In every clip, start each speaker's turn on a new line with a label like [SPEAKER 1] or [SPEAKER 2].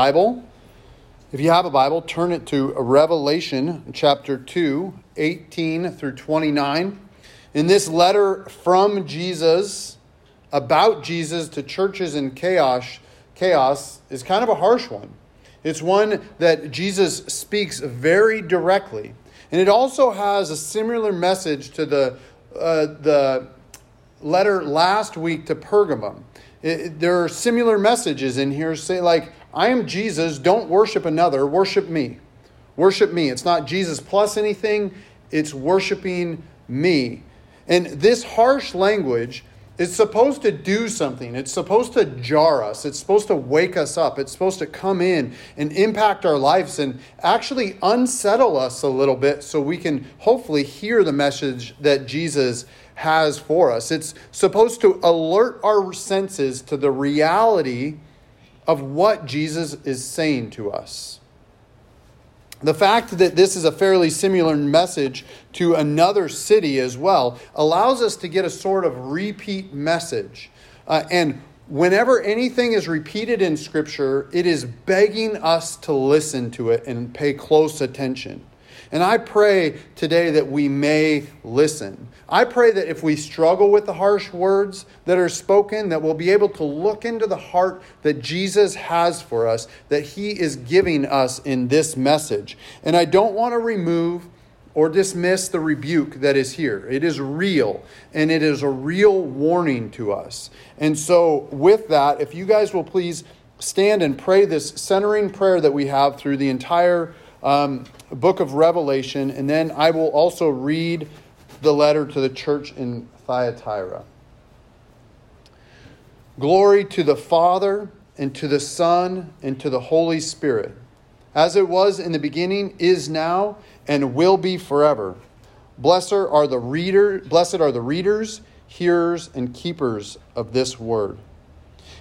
[SPEAKER 1] Bible. If you have a Bible, turn it to Revelation chapter 2, 18 through 29. In this letter from Jesus about Jesus to churches in chaos, chaos is kind of a harsh one. It's one that Jesus speaks very directly. And it also has a similar message to the, uh, the letter last week to Pergamum. It, there are similar messages in here, say, like, I am Jesus, don't worship another, worship me. Worship me. It's not Jesus plus anything, it's worshiping me. And this harsh language is supposed to do something. It's supposed to jar us. It's supposed to wake us up. It's supposed to come in and impact our lives and actually unsettle us a little bit so we can hopefully hear the message that Jesus has for us. It's supposed to alert our senses to the reality of what Jesus is saying to us. The fact that this is a fairly similar message to another city as well allows us to get a sort of repeat message. Uh, and whenever anything is repeated in Scripture, it is begging us to listen to it and pay close attention. And I pray today that we may listen. I pray that if we struggle with the harsh words that are spoken, that we'll be able to look into the heart that Jesus has for us, that he is giving us in this message. And I don't want to remove or dismiss the rebuke that is here. It is real, and it is a real warning to us. And so, with that, if you guys will please stand and pray this centering prayer that we have through the entire um, book of Revelation, and then I will also read the letter to the church in Thyatira. Glory to the Father, and to the Son, and to the Holy Spirit, as it was in the beginning, is now, and will be forever. Blessed are the reader, blessed are the readers, hearers, and keepers of this word.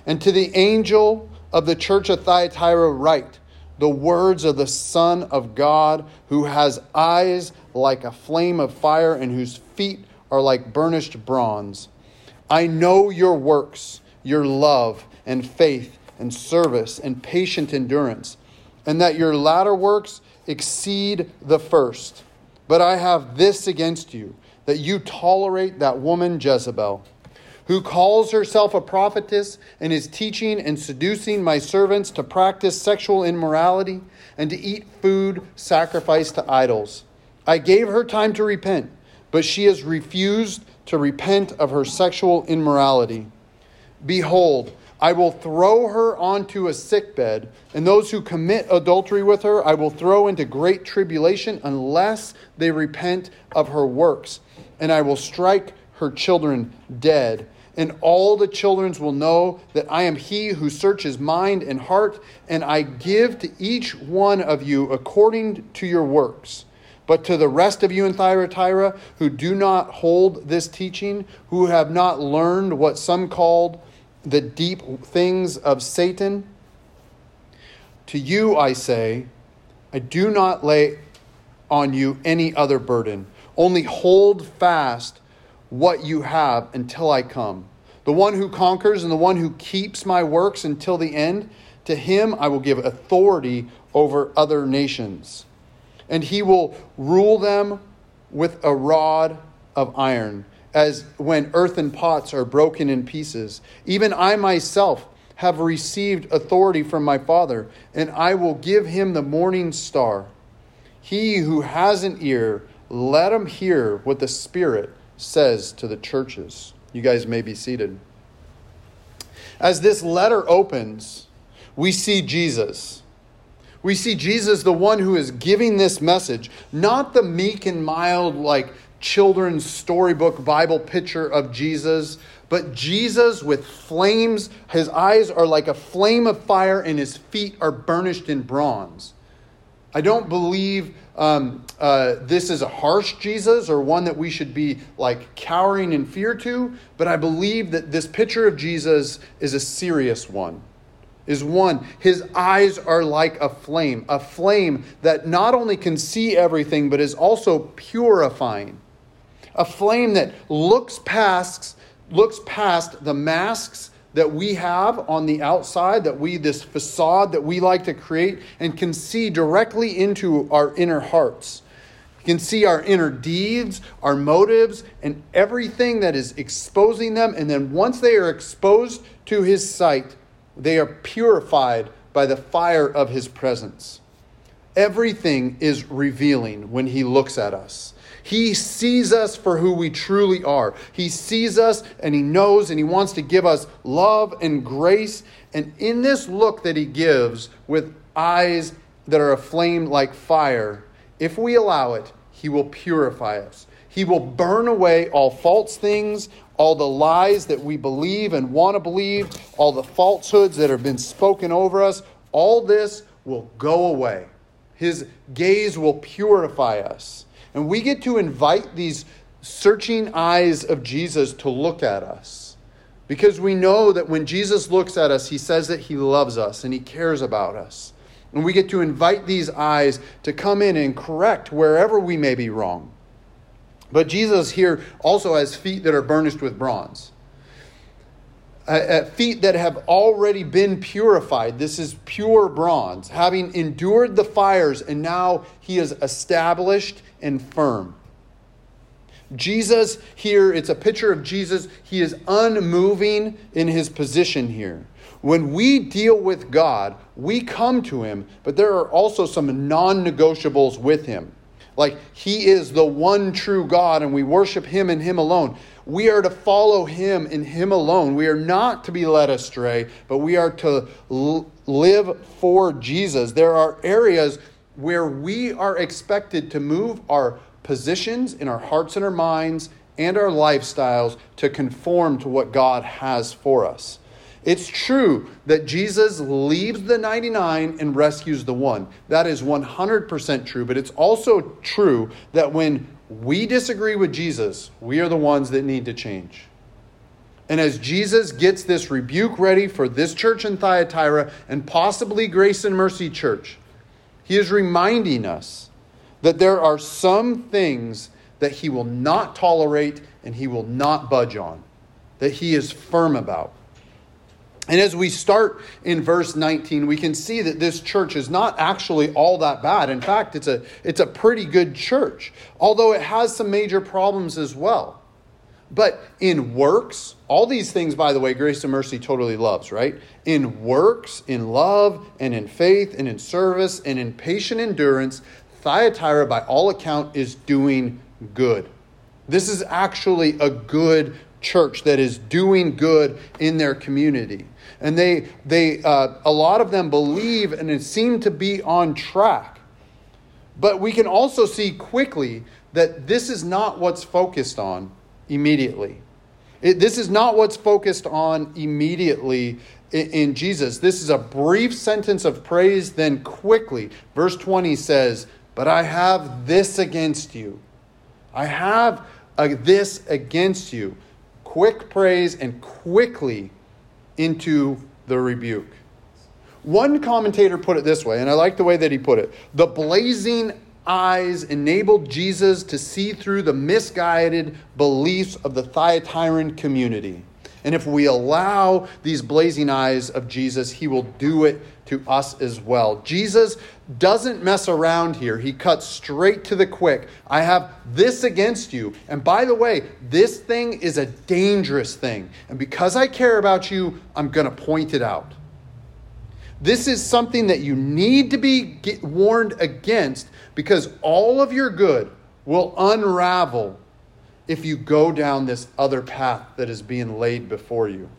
[SPEAKER 1] And to the angel of the church of Thyatira write, the words of the Son of God, who has eyes like a flame of fire and whose feet are like burnished bronze. I know your works, your love and faith and service and patient endurance, and that your latter works exceed the first. But I have this against you, that you tolerate that woman Jezebel who calls herself a prophetess and is teaching and seducing my servants to practice sexual immorality and to eat food sacrificed to idols. I gave her time to repent, but she has refused to repent of her sexual immorality. Behold, I will throw her onto a sickbed, and those who commit adultery with her I will throw into great tribulation unless they repent of her works, and I will strike her children dead and all the children's will know that I am he who searches mind and heart, and I give to each one of you according to your works. But to the rest of you in Thyatira who do not hold this teaching, who have not learned what some called the deep things of Satan, to you I say, I do not lay on you any other burden. Only hold fast what you have until I come. The one who conquers and the one who keeps my works until the end, to him I will give authority over other nations. And he will rule them with a rod of iron, as when earthen pots are broken in pieces. Even I myself have received authority from my Father, and I will give him the morning star. He who has an ear, let him hear what the Spirit says to the churches. You guys may be seated. As this letter opens, we see Jesus. We see Jesus, the one who is giving this message, not the meek and mild, like children's storybook Bible picture of Jesus, but Jesus with flames. His eyes are like a flame of fire, and his feet are burnished in bronze. I don't believe um, uh, this is a harsh Jesus or one that we should be like cowering in fear to, but I believe that this picture of Jesus is a serious one. Is one, his eyes are like a flame, a flame that not only can see everything, but is also purifying. A flame that looks past, looks past the masks that we have on the outside, that we, this facade that we like to create, and can see directly into our inner hearts. You can see our inner deeds, our motives, and everything that is exposing them. And then once they are exposed to his sight, they are purified by the fire of his presence. Everything is revealing when he looks at us. He sees us for who we truly are. He sees us and He knows and He wants to give us love and grace. And in this look that He gives with eyes that are aflame like fire, if we allow it, He will purify us. He will burn away all false things, all the lies that we believe and want to believe, all the falsehoods that have been spoken over us. All this will go away. His gaze will purify us. And we get to invite these searching eyes of Jesus to look at us. Because we know that when Jesus looks at us, he says that he loves us and he cares about us. And we get to invite these eyes to come in and correct wherever we may be wrong. But Jesus here also has feet that are burnished with bronze. Feet that have already been purified. This is pure bronze, having endured the fires, and now he is established and firm. Jesus here, it's a picture of Jesus. He is unmoving in his position here. When we deal with God, we come to him, but there are also some non negotiables with him. Like he is the one true God and we worship him and him alone. We are to follow him and him alone. We are not to be led astray, but we are to live for Jesus. There are areas where we are expected to move our positions in our hearts and our minds and our lifestyles to conform to what God has for us. It's true that Jesus leaves the 99 and rescues the one. That is 100% true, but it's also true that when we disagree with Jesus, we are the ones that need to change. And as Jesus gets this rebuke ready for this church in Thyatira and possibly Grace and Mercy Church, he is reminding us that there are some things that he will not tolerate and he will not budge on, that he is firm about. And as we start in verse 19, we can see that this church is not actually all that bad. In fact, it's a, it's a pretty good church, although it has some major problems as well. But in works, all these things, by the way, grace and mercy totally loves, right? In works, in love, and in faith, and in service, and in patient endurance, Thyatira, by all account, is doing good. This is actually a good church that is doing good in their community. And they, they uh, a lot of them believe and it seem to be on track. But we can also see quickly that this is not what's focused on immediately. It, this is not what's focused on immediately in, in Jesus. This is a brief sentence of praise, then quickly. Verse 20 says, But I have this against you. I have a, this against you. Quick praise and quickly into the rebuke. One commentator put it this way, and I like the way that he put it the blazing eyes enabled Jesus to see through the misguided beliefs of the Thyatiran community. And if we allow these blazing eyes of Jesus, he will do it to us as well. Jesus doesn't mess around here. He cuts straight to the quick. I have this against you. And by the way, this thing is a dangerous thing. And because I care about you, I'm going to point it out. This is something that you need to be warned against because all of your good will unravel if you go down this other path that is being laid before you.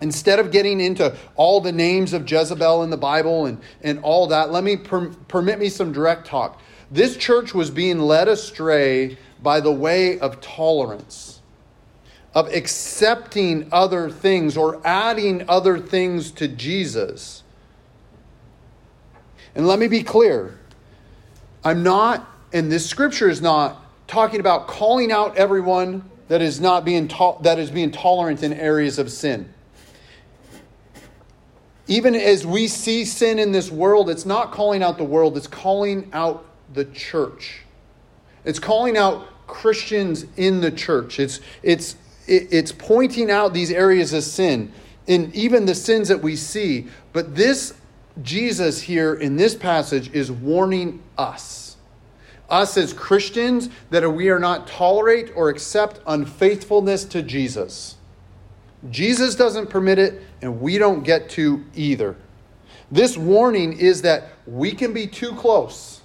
[SPEAKER 1] Instead of getting into all the names of Jezebel in the Bible and, and all that, let me per, permit me some direct talk. This church was being led astray by the way of tolerance of accepting other things or adding other things to Jesus. And let me be clear I'm not, and this scripture is not talking about calling out everyone that is not being to- that is being tolerant in areas of sin. Even as we see sin in this world, it's not calling out the world, it's calling out the church. It's calling out Christians in the church. It's, it's it's pointing out these areas of sin and even the sins that we see. But this Jesus here in this passage is warning us. Us as Christians, that we are not tolerate or accept unfaithfulness to Jesus. Jesus doesn't permit it, and we don't get to either. This warning is that we can be too close.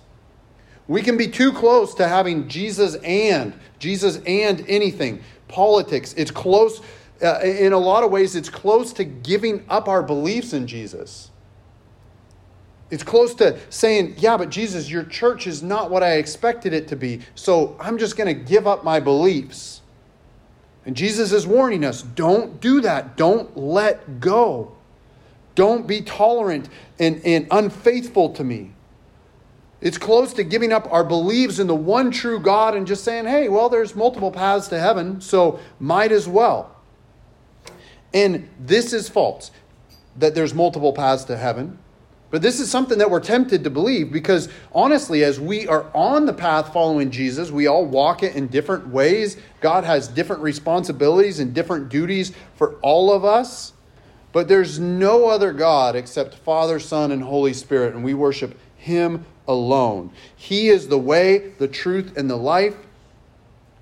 [SPEAKER 1] We can be too close to having Jesus and, Jesus and anything. Politics, it's close. Uh, in a lot of ways, it's close to giving up our beliefs in Jesus. It's close to saying, yeah, but Jesus, your church is not what I expected it to be, so I'm just going to give up my beliefs. And Jesus is warning us don't do that. Don't let go. Don't be tolerant and, and unfaithful to me. It's close to giving up our beliefs in the one true God and just saying, hey, well, there's multiple paths to heaven, so might as well. And this is false that there's multiple paths to heaven. But this is something that we're tempted to believe because honestly, as we are on the path following Jesus, we all walk it in different ways. God has different responsibilities and different duties for all of us. But there's no other God except Father, Son, and Holy Spirit, and we worship Him alone. He is the way, the truth, and the life.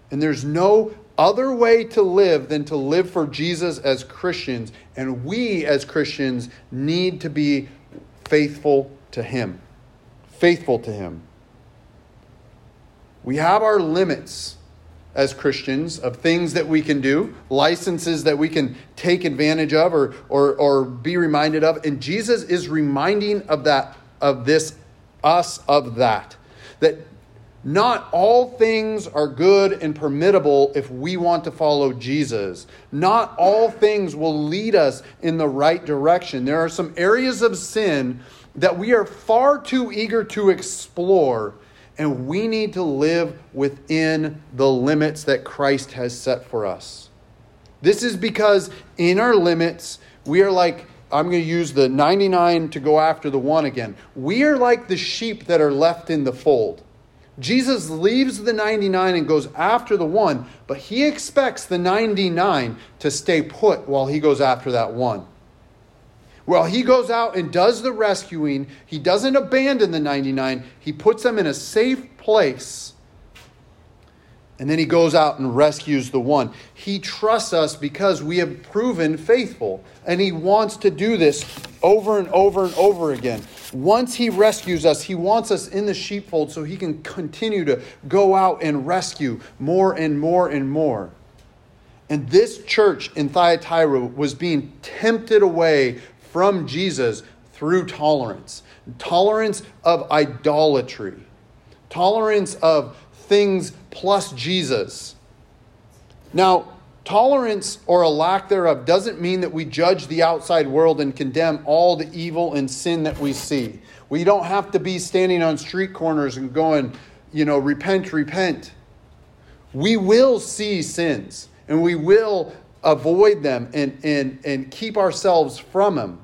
[SPEAKER 1] And there's no other way to live than to live for Jesus as Christians. And we as Christians need to be faithful to Him. Faithful to Him. We have our limits as Christians of things that we can do, licenses that we can take advantage of or, or, or be reminded of. And Jesus is reminding of that, of this, us of that. That not all things are good and permittable if we want to follow Jesus. Not all things will lead us in the right direction. There are some areas of sin that we are far too eager to explore, and we need to live within the limits that Christ has set for us. This is because in our limits, we are like, I'm going to use the 99 to go after the one again. We are like the sheep that are left in the fold. Jesus leaves the 99 and goes after the one, but he expects the 99 to stay put while he goes after that one. While he goes out and does the rescuing, he doesn't abandon the 99, he puts them in a safe place and then he goes out and rescues the one. He trusts us because we have proven faithful. And he wants to do this over and over and over again. Once he rescues us, he wants us in the sheepfold so he can continue to go out and rescue more and more and more. And this church in Thyatira was being tempted away from Jesus through tolerance tolerance of idolatry, tolerance of things plus Jesus. Now, tolerance or a lack thereof doesn't mean that we judge the outside world and condemn all the evil and sin that we see. We don't have to be standing on street corners and going, you know, repent, repent. We will see sins and we will avoid them and, and, and keep ourselves from them.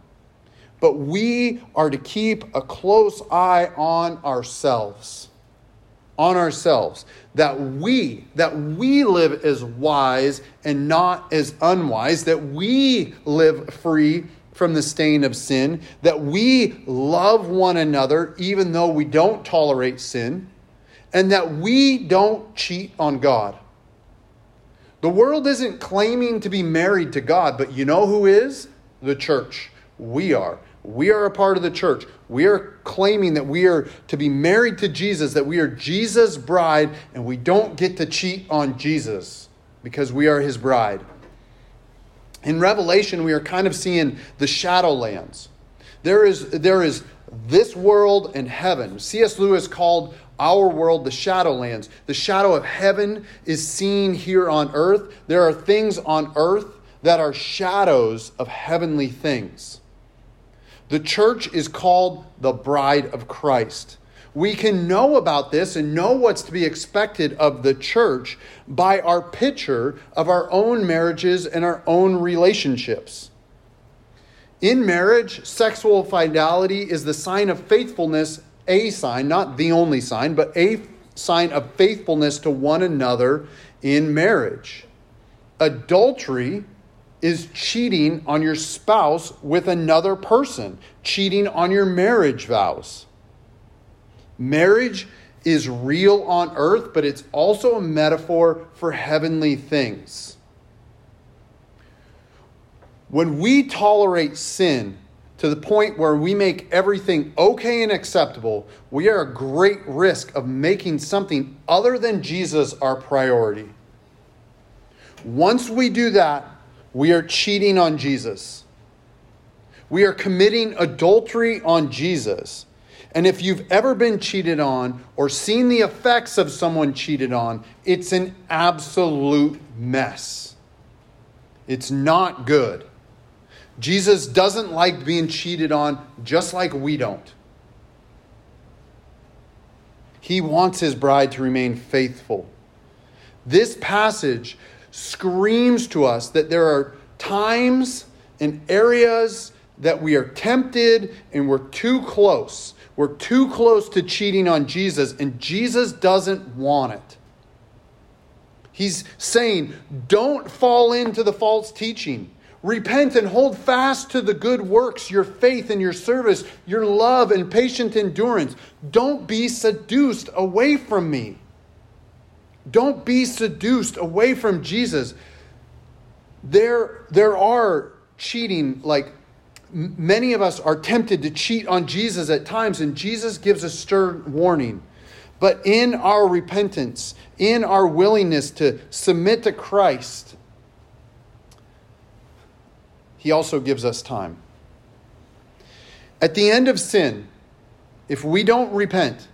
[SPEAKER 1] But we are to keep a close eye on ourselves on ourselves that we that we live as wise and not as unwise that we live free from the stain of sin that we love one another even though we don't tolerate sin and that we don't cheat on God. The world isn't claiming to be married to God but you know who is? The church. We are. We are a part of the church. We are claiming that we are to be married to Jesus, that we are Jesus' bride, and we don't get to cheat on Jesus because we are his bride. In Revelation, we are kind of seeing the shadowlands. There is, there is this world and heaven. C.S. Lewis called our world the shadowlands. The shadow of heaven is seen here on earth. There are things on earth that are shadows of heavenly things. The church is called the bride of Christ. We can know about this and know what's to be expected of the church by our picture of our own marriages and our own relationships. In marriage, sexual fidelity is the sign of faithfulness, a sign, not the only sign, but a sign of faithfulness to one another in marriage. Adultery is cheating on your spouse with another person, cheating on your marriage vows. Marriage is real on earth, but it's also a metaphor for heavenly things. When we tolerate sin to the point where we make everything okay and acceptable, we are a great risk of making something other than Jesus our priority. Once we do that, we are cheating on Jesus. We are committing adultery on Jesus. And if you've ever been cheated on or seen the effects of someone cheated on, it's an absolute mess. It's not good. Jesus doesn't like being cheated on just like we don't. He wants his bride to remain faithful. This passage screams to us that there are times and areas that we are tempted and we're too close. We're too close to cheating on Jesus, and Jesus doesn't want it. He's saying, don't fall into the false teaching. Repent and hold fast to the good works, your faith and your service, your love and patient endurance. Don't be seduced away from me. Don't be seduced away from Jesus. There, there are cheating, like many of us are tempted to cheat on Jesus at times, and Jesus gives a stern warning. But in our repentance, in our willingness to submit to Christ, he also gives us time. At the end of sin, if we don't repent,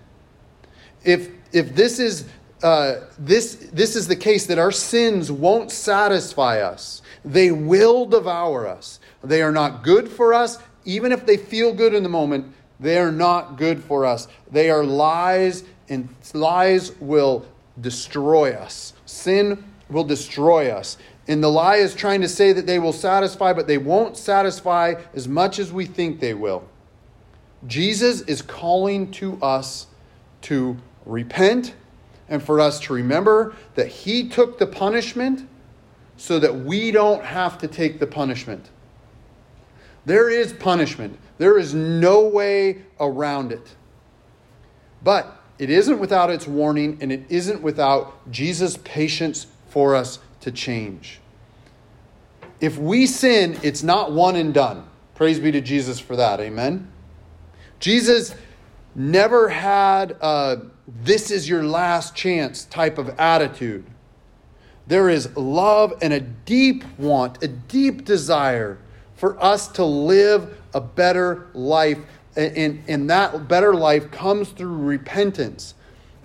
[SPEAKER 1] if, if this, is, uh, this, this is the case that our sins won't satisfy us, they will devour us. They are not good for us, even if they feel good in the moment. They are not good for us. They are lies, and lies will destroy us. Sin will destroy us. And the lie is trying to say that they will satisfy, but they won't satisfy as much as we think they will. Jesus is calling to us to repent and for us to remember that He took the punishment so that we don't have to take the punishment. There is punishment, there is no way around it. But it isn't without its warning, and it isn't without Jesus' patience for us to change. If we sin, it's not one and done. Praise be to Jesus for that. Amen. Jesus never had a this is your last chance type of attitude. There is love and a deep want, a deep desire for us to live a better life. And, and that better life comes through repentance.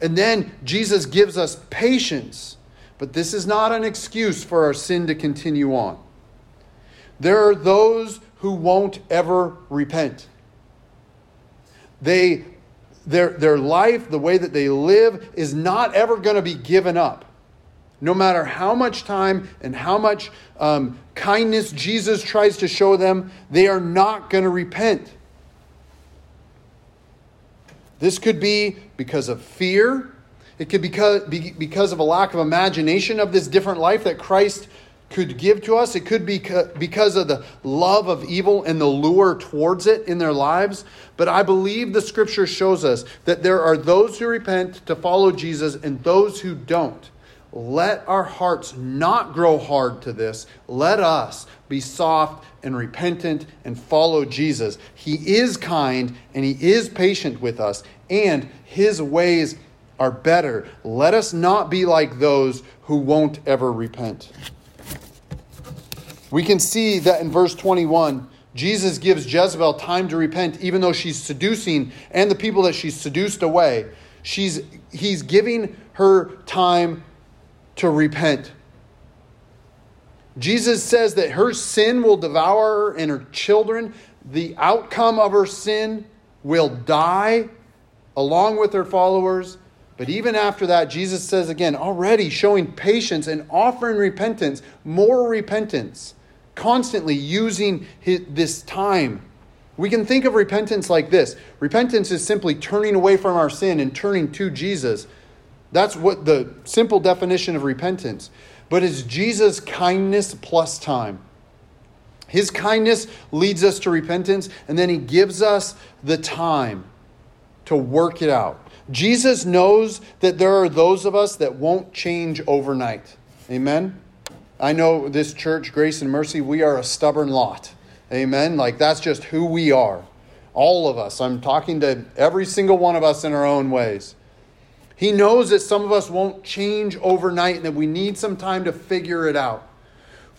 [SPEAKER 1] And then Jesus gives us patience but this is not an excuse for our sin to continue on. There are those who won't ever repent. They, their, their life, the way that they live, is not ever going to be given up. No matter how much time and how much um, kindness Jesus tries to show them, they are not going to repent. This could be because of fear it could be because, because of a lack of imagination of this different life that Christ could give to us. It could be because of the love of evil and the lure towards it in their lives. But I believe the scripture shows us that there are those who repent to follow Jesus and those who don't. Let our hearts not grow hard to this. Let us be soft and repentant and follow Jesus. He is kind and He is patient with us, and His ways are better. Let us not be like those who won't ever repent. We can see that in verse 21, Jesus gives Jezebel time to repent, even though she's seducing and the people that she's seduced away. She's, he's giving her time to repent. Jesus says that her sin will devour her and her children. The outcome of her sin will die along with her followers but even after that, Jesus says again, already showing patience and offering repentance, more repentance, constantly using his, this time. We can think of repentance like this repentance is simply turning away from our sin and turning to Jesus. That's what the simple definition of repentance. but it's Jesus' kindness plus time. His kindness leads us to repentance, and then he gives us the time to work it out. Jesus knows that there are those of us that won't change overnight. Amen? I know this church, Grace and Mercy, we are a stubborn lot. Amen? Like that's just who we are. All of us. I'm talking to every single one of us in our own ways. He knows that some of us won't change overnight and that we need some time to figure it out.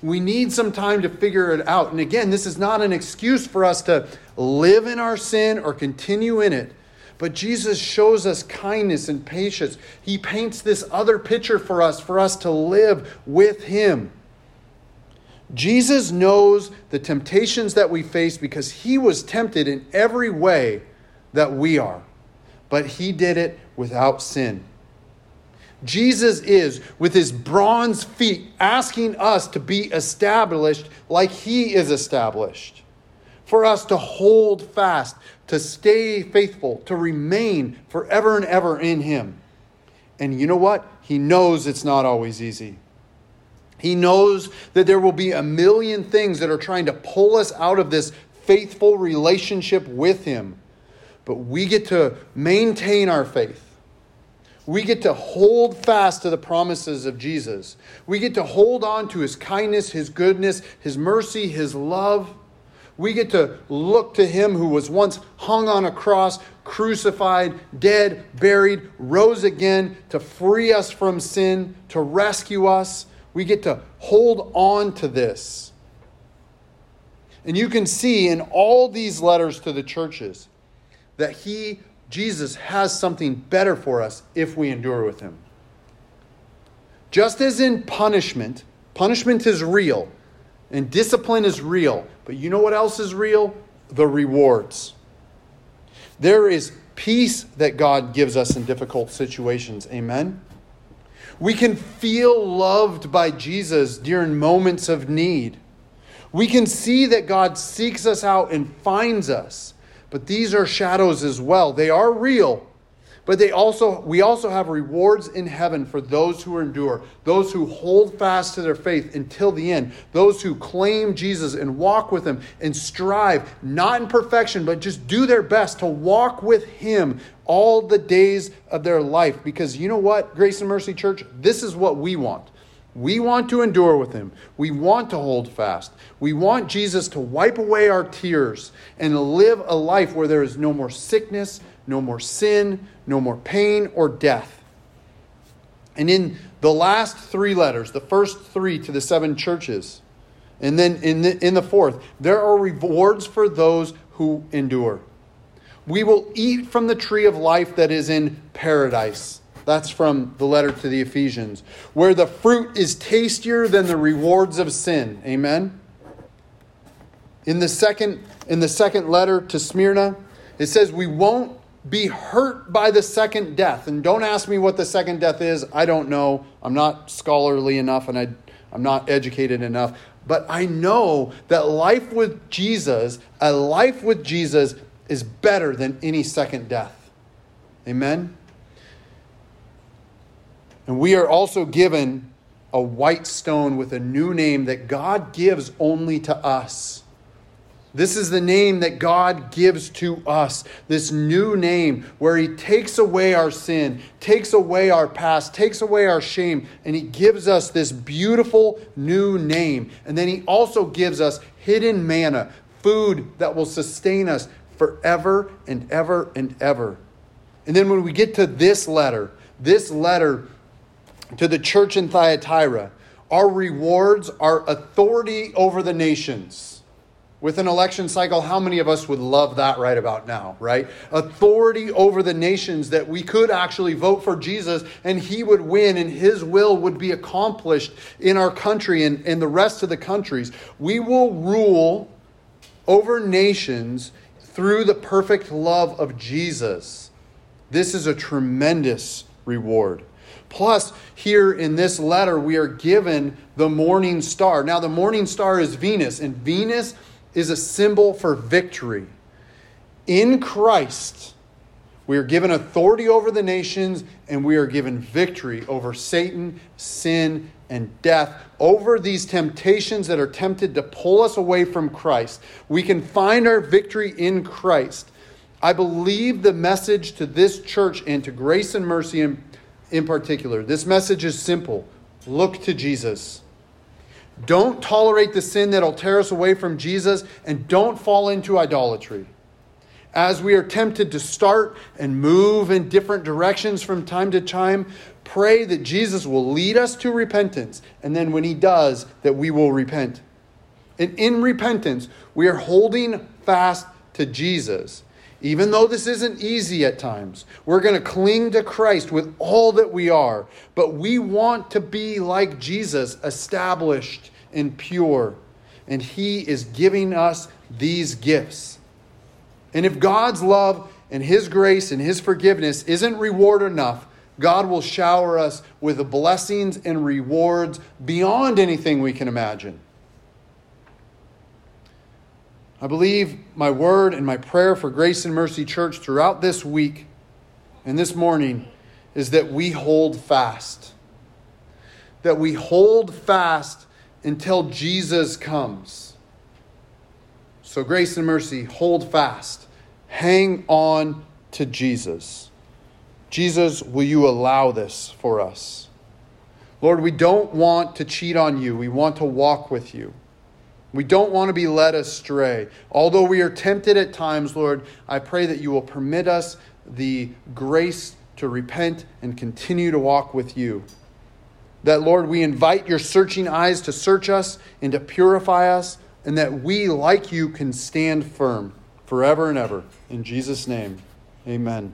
[SPEAKER 1] We need some time to figure it out. And again, this is not an excuse for us to live in our sin or continue in it. But Jesus shows us kindness and patience. He paints this other picture for us, for us to live with Him. Jesus knows the temptations that we face because He was tempted in every way that we are, but He did it without sin. Jesus is, with his bronze feet, asking us to be established like he is established. For us to hold fast, to stay faithful, to remain forever and ever in Him. And you know what? He knows it's not always easy. He knows that there will be a million things that are trying to pull us out of this faithful relationship with Him. But we get to maintain our faith. We get to hold fast to the promises of Jesus. We get to hold on to His kindness, His goodness, His mercy, His love. We get to look to him who was once hung on a cross, crucified, dead, buried, rose again to free us from sin, to rescue us. We get to hold on to this. And you can see in all these letters to the churches that he, Jesus, has something better for us if we endure with him. Just as in punishment, punishment is real and discipline is real. But you know what else is real? The rewards. There is peace that God gives us in difficult situations. Amen. We can feel loved by Jesus during moments of need. We can see that God seeks us out and finds us. But these are shadows as well. They are real, but they also we also have rewards in heaven for those who endure, those who hold fast to their faith until the end, those who claim Jesus and walk with him and strive not in perfection but just do their best to walk with him all the days of their life because you know what, Grace and Mercy Church, this is what we want. We want to endure with him. We want to hold fast. We want Jesus to wipe away our tears and live a life where there is no more sickness, no more sin, no more pain or death. And in the last three letters, the first three to the seven churches, and then in the, in the fourth, there are rewards for those who endure. We will eat from the tree of life that is in paradise. That's from the letter to the Ephesians, where the fruit is tastier than the rewards of sin. Amen. In the second in the second letter to Smyrna, it says we won't be hurt by the second death. And don't ask me what the second death is. I don't know. I'm not scholarly enough and I, I'm not educated enough. But I know that life with Jesus, a life with Jesus, is better than any second death. Amen? And we are also given a white stone with a new name that God gives only to us. This is the name that God gives to us, this new name where He takes away our sin, takes away our past, takes away our shame, and He gives us this beautiful new name. And then He also gives us hidden manna, food that will sustain us forever and ever and ever. And then when we get to this letter, this letter to the church in Thyatira, our rewards are authority over the nations. With an election cycle, how many of us would love that right about now, right? Authority over the nations that we could actually vote for Jesus and he would win and his will would be accomplished in our country and, in the rest of the countries. We will rule over nations through the perfect love of Jesus. This is a tremendous reward. Plus, here in this letter, we are given the morning star. Now, the morning star is Venus, and Venus is a symbol for victory. In Christ, we are given authority over the nations and we are given victory over Satan, sin, and death over these temptations that are tempted to pull us away from Christ. We can find our victory in Christ. I believe the message to this church and to grace and mercy in, in particular, this message is simple look to Jesus. Don't tolerate the sin that'll tear us away from Jesus, and don't fall into idolatry. As we are tempted to start and move in different directions from time to time, pray that Jesus will lead us to repentance, and then when He does, that we will repent. And in repentance, we are holding fast to Jesus. Even though this isn't easy at times, we're going to cling to Christ with all that we are. But we want to be like Jesus, established and pure. And He is giving us these gifts. And if God's love and His grace and His forgiveness isn't reward enough, God will shower us with blessings and rewards beyond anything we can imagine. I believe my word and my prayer for Grace and Mercy Church throughout this week and this morning is that we hold fast. That we hold fast until Jesus comes. So, Grace and Mercy, hold fast. Hang on to Jesus. Jesus, will you allow this for us? Lord, we don't want to cheat on you. We want to walk with you. We don't want to be led astray. Although we are tempted at times, Lord, I pray that you will permit us the grace to repent and continue to walk with you. That, Lord, we invite your searching eyes to search us and to purify us, and that we, like you, can stand firm forever and ever. In Jesus' name, amen.